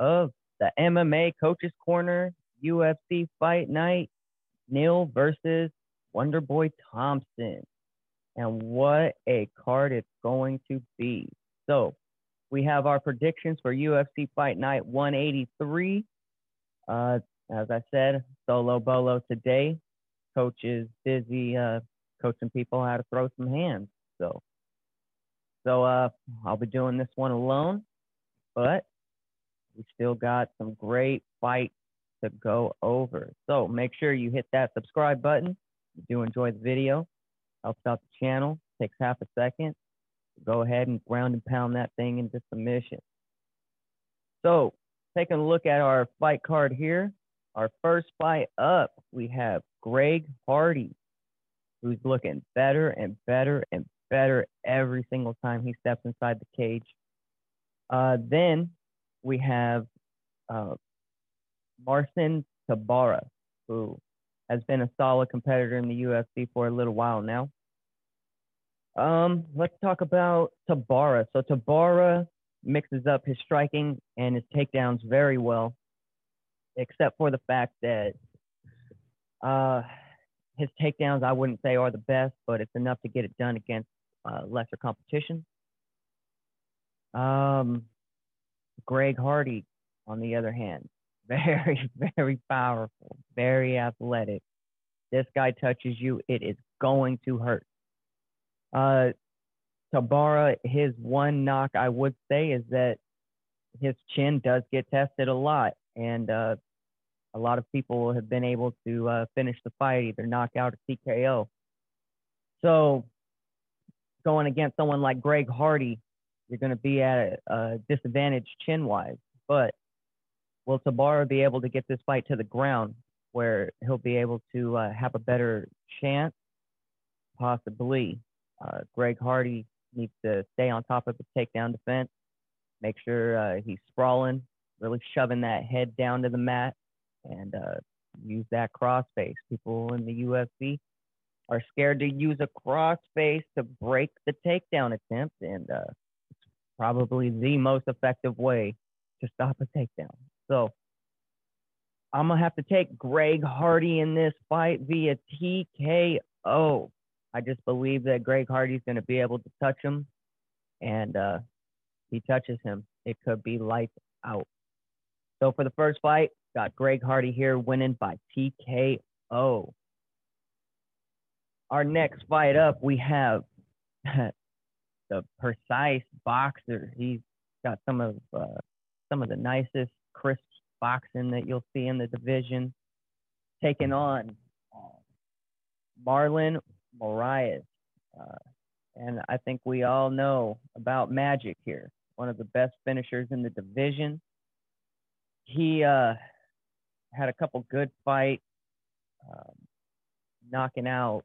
of the MMA Coaches Corner UFC Fight Night Neal versus Wonderboy Thompson. And what a card it's going to be. So, we have our predictions for UFC Fight Night 183. Uh, as I said, solo bolo today. Coach is busy uh, coaching people how to throw some hands. So, so uh, I'll be doing this one alone, but we still got some great fights to go over. So make sure you hit that subscribe button. If you do enjoy the video, helps out the channel. Takes half a second. Go ahead and ground and pound that thing into submission. So taking a look at our fight card here. Our first fight up, we have Greg Hardy who's looking better and better and better every single time he steps inside the cage. Uh, then we have uh, Marcin Tybura, who has been a solid competitor in the UFC for a little while now. Um, let's talk about Tybura. So Tybura mixes up his striking and his takedowns very well, except for the fact that uh, his takedowns, I wouldn't say are the best, but it's enough to get it done against uh, lesser competition. Um, Greg Hardy, on the other hand, very, very powerful, very athletic. This guy touches you, it is going to hurt. Uh, Tybura, his one knock I would say is that his chin does get tested a lot, and uh, a lot of people have been able to uh, finish the fight, either knockout or TKO. So going against someone like Greg Hardy, you're going to be at a, a disadvantage chin wise. But will Tybura be able to get this fight to the ground where he'll be able to uh, have a better chance? Possibly. Uh, Greg Hardy needs to stay on top of the takedown defense, make sure uh, he's sprawling, really shoving that head down to the mat, and uh, use that crossface. People in the UFC are scared to use a crossface to break the takedown attempt, and uh, probably the most effective way to stop a takedown. So I'm gonna have to take Greg Hardy in this fight via TKO. I just believe that Greg Hardy's gonna be able to touch him, and uh, he touches him, it could be lights out. So for the first fight, Got Greg Hardy here winning by TKO. Our next fight up, we have the precise boxer. He's got some of uh, some of the nicest crisp boxing that you'll see in the division. Taking on uh, Marlon Moraes. Uh, and I think we all know about Magic here, one of the best finishers in the division. He uh, had a couple good fights, um, knocking out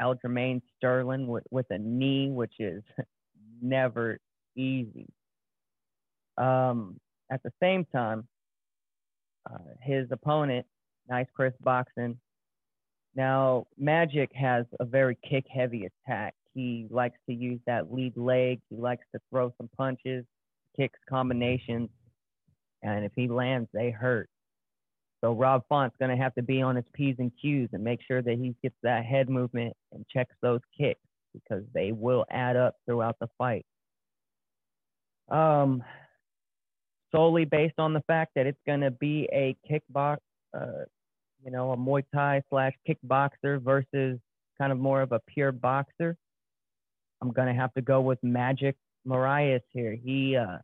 Aljamain Sterling with, with a knee, which is never easy. Um, at the same time, uh, his opponent, nice Chris boxing. Now, Magic has a very kick heavy attack. He likes to use that lead leg. He likes to throw some punches, kicks, combinations. And if he lands, they hurt. So Rob Font's going to have to be on his P's and Q's and make sure that he gets that head movement and checks those kicks because they will add up throughout the fight. Um, solely based on the fact that it's going to be a kickbox, uh, you know, a Muay Thai slash kickboxer versus kind of more of a pure boxer. I'm going to have to go with Magic Moraes here. He, uh,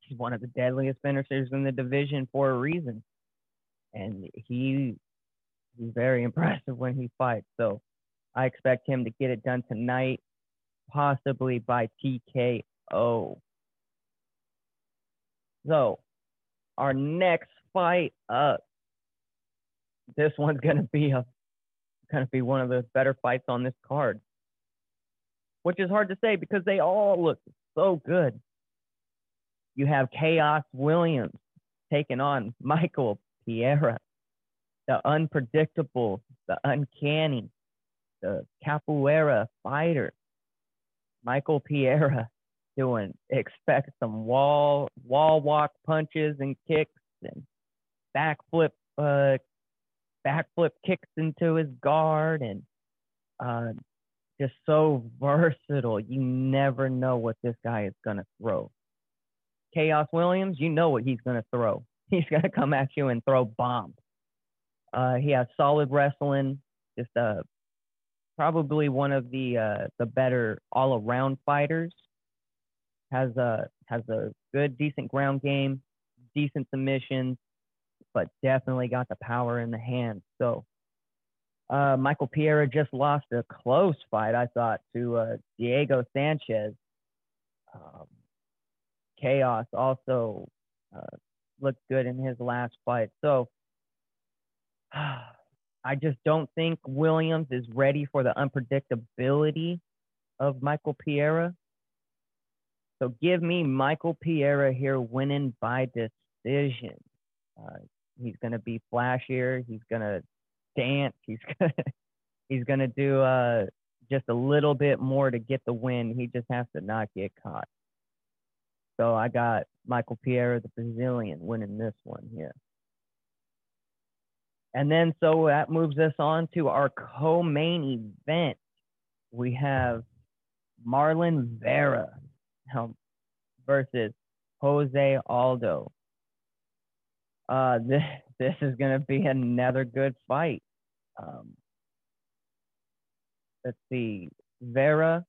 he's one of the deadliest finishers in the division for a reason and he he's very impressive when he fights. So I expect him to get it done tonight, possibly by TKO. So our next fight up, this one's gonna be a gonna be one of the better fights on this card, which is hard to say because they all look so good. you have Khaos Williams taking on Michael Pereira, the unpredictable, the uncanny, the capoeira fighter. Michael Pereira, doing expect some wall wall walk punches and kicks and backflip uh backflip kicks into his guard and uh just so versatile. You never know what this guy is gonna throw. Khaos Williams, you know what he's gonna throw. He's gonna come at you and throw bombs. Uh, he has solid wrestling, just uh, probably one of the uh, the better all around fighters. Has a has a good decent ground game, decent submissions, but definitely got the power in the hands. So uh, Michael Pereira just lost a close fight, I thought, to uh, Diego Sanchez. Um, Khaos also uh, looked good in his last fight. So I just don't think Williams is ready for the unpredictability of Michael Pereira. So give me Michael Pereira here winning by decision. Uh, he's going to be flashier. He's going to dance. He's gonna he's gonna do uh just a little bit more to get the win. He just has to not get caught. So I got Michael Pereira, the Brazilian, winning this one here. And then so that moves us on to our co-main event. We have Marlon Vera um, versus Jose Aldo. Uh, this this is going to be another good fight. Um, let's see. Vera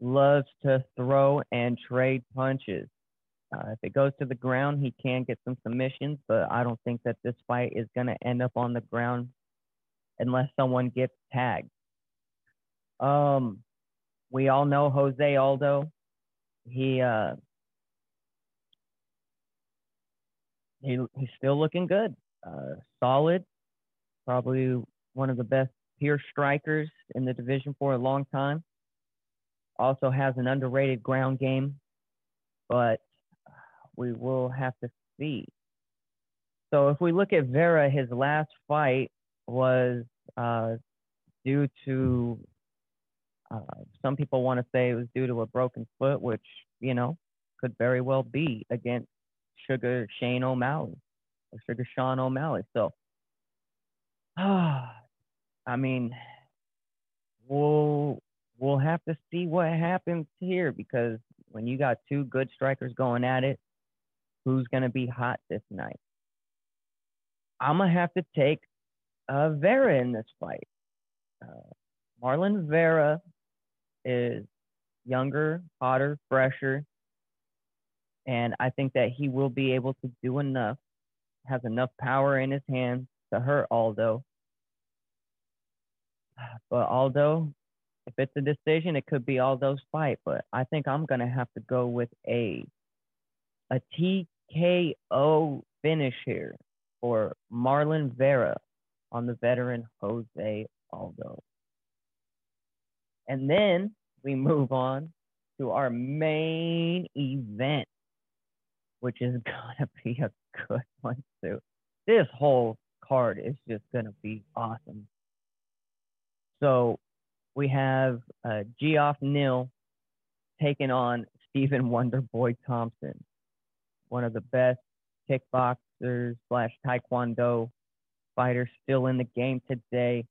loves to throw and trade punches. Uh, if it goes to the ground, he can get some submissions, but I don't think that this fight is going to end up on the ground unless someone gets tagged. Um, we all know Jose Aldo. He uh, he he's still looking good. Uh, solid, probably one of the best pure strikers in the division for a long time. Also has an underrated ground game, but we will have to see. So if we look at Vera, his last fight was uh, due to uh, some people want to say it was due to a broken foot, which you know could very well be against Sugar Shane O'Malley or Sugar Sean O'Malley. So, ah, I mean, we'll we'll have to see what happens here because when you got two good strikers going at it, who's gonna be hot this night? I'm gonna have to take uh, Vera in this fight. Uh, Marlon Vera is younger, hotter, fresher. And I think that he will be able to do enough, has enough power in his hands to hurt Aldo. But Aldo, if it's a decision, it could be Aldo's fight. But I think I'm gonna have to go with a a TKO finish here for Marlon Vera on the veteran Jose Aldo. And then we move on to our main event which is gonna be a good one too. This whole card is just gonna be awesome. So we have uh, Geoff Neal taking on Stephen Wonderboy Thompson, one of the best kickboxers slash taekwondo fighters still in the game today,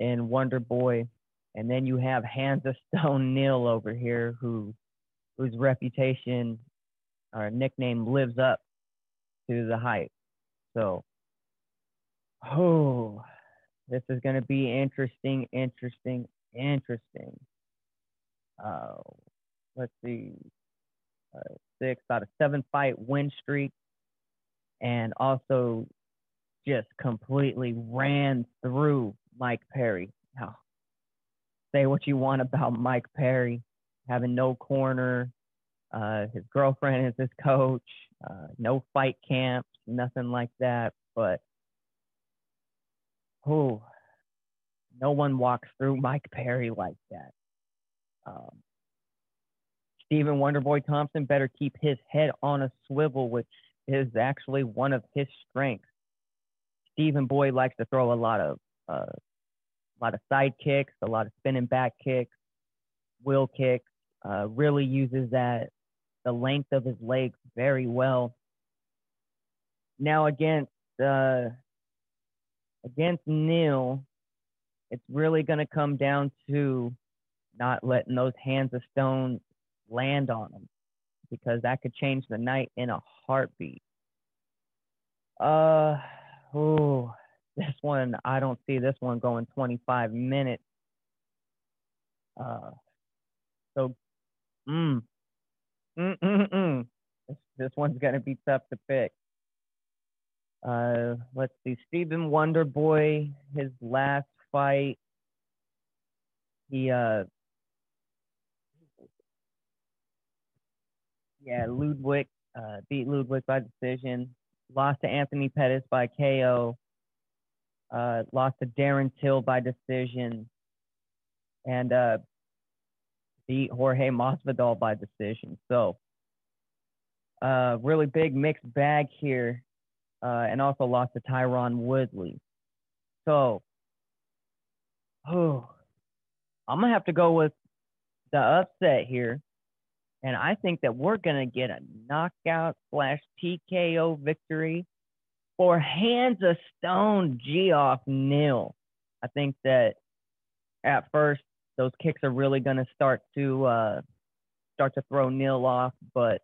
in Wonderboy. And then you have Hands of Stone Neal over here, who whose reputation or nickname lives up to the hype. So, oh, this is going to be interesting, interesting, interesting. Uh, let's see, six out of seven fight win streak, and also just completely ran through Mike Perry. Now, say what you want about Mike Perry having no corner, uh, his girlfriend is his coach. Uh, no fight camps, nothing like that. But oh, no one walks through Mike Perry like that. Um, Stephen Wonderboy Thompson better keep his head on a swivel, which is actually one of his strengths. Stephen Boy likes to throw a lot of uh, a lot of side kicks, a lot of spinning back kicks, wheel kicks. Uh, really uses that the length of his legs very well. Now against uh, against Neal, it's really going to come down to not letting those hands of stone land on them because that could change the night in a heartbeat. Uh, oh, this one, I don't see this one going 25 minutes. Uh, so, mm, mm, mm, mm. This, this one's going to be tough to pick. Uh, let's see, Stephen Wonderboy, his last fight, he, uh, yeah, Ludwig, uh, beat Ludwig by decision, lost to Anthony Pettis by KO, uh, lost to Darren Till by decision, and uh, beat Jorge Masvidal by decision. So, uh, really big mixed bag here, uh, and also lost to Tyron Woodley. So, oh, I'm gonna have to go with the upset here. And I think that we're going to get a knockout slash TKO victory for hands of stone Geoff Neal. I think that at first those kicks are really going to start to uh, start to throw Neal off, but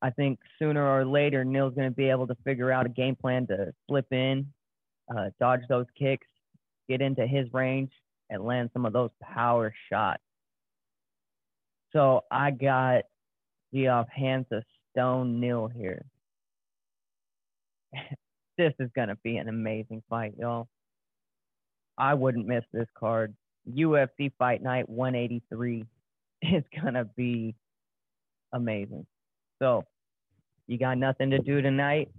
I think sooner or later Neal's going to be able to figure out a game plan to slip in, uh, dodge those kicks, get into his range, and land some of those power shots. So I got Geoff hands of stone Neal here. this is gonna be an amazing fight, y'all. I wouldn't miss this card. UFC Fight Night 183 is gonna be amazing. So you got nothing to do tonight,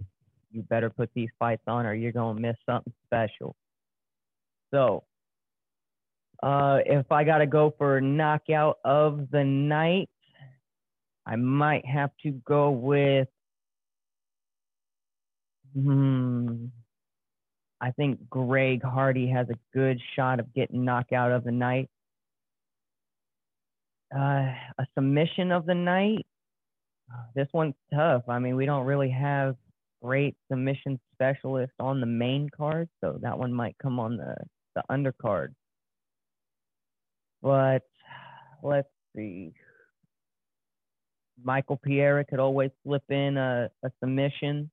you better put these fights on or you're gonna miss something special. So uh, if I got to go for knockout of the night, I might have to go with. Hmm. I think Greg Hardy has a good shot of getting knockout of the night. Uh, a submission of the night. This one's tough. I mean, we don't really have great submission specialists on the main card, so that one might come on the the undercard. But let's see. Michael Pierre could always slip in a, a submission.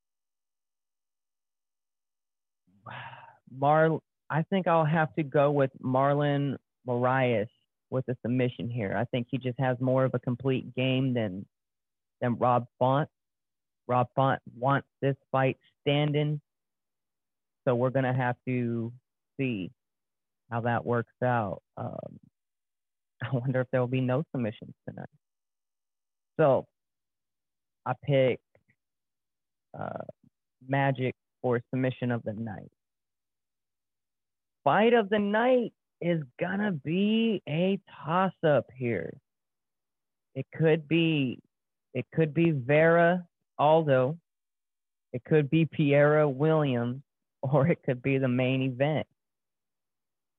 Mar, I think I'll have to go with Marlon Moraes with a submission here. I think he just has more of a complete game than than Rob Font. Rob Font wants this fight standing, so we're gonna have to see how that works out. Um, I wonder if there will be no submissions tonight. So I pick uh, Magic for submission of the night. Fight of the night is gonna be a toss up here. It could be, it could be Vera Aldo, it could be Pereira Williams, or it could be the main event.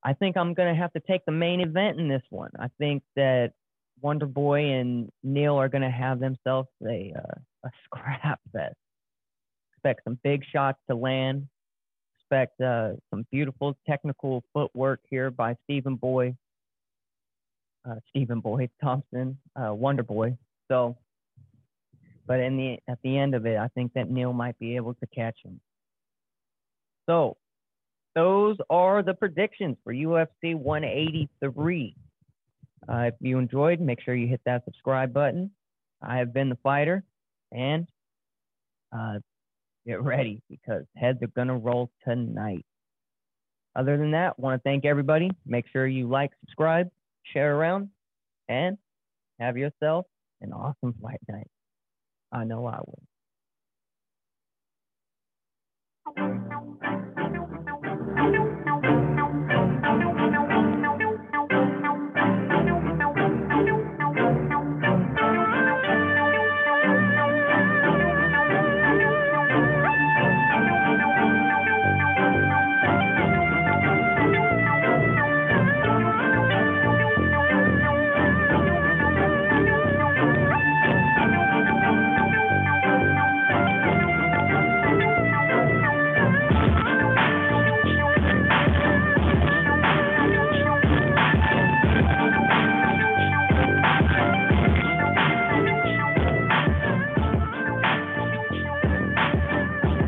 I think I'm going to have to take the main event in this one. I think that Wonder Boy and Neal are going to have themselves a uh, a scrap fest. Expect some big shots to land. Expect uh, some beautiful technical footwork here by Stephen Boy, uh, Stephen Boy Thompson, uh, Wonder Boy. So, but in the at the end of it, I think that Neal might be able to catch him. So those are the predictions for UFC 183. Uh, if you enjoyed, make sure you hit that subscribe button. I have been the fighter, and uh, get ready because heads are gonna roll tonight. Other than that, want to thank everybody. Make sure you like, subscribe, share around, and have yourself an awesome fight night. I know I will.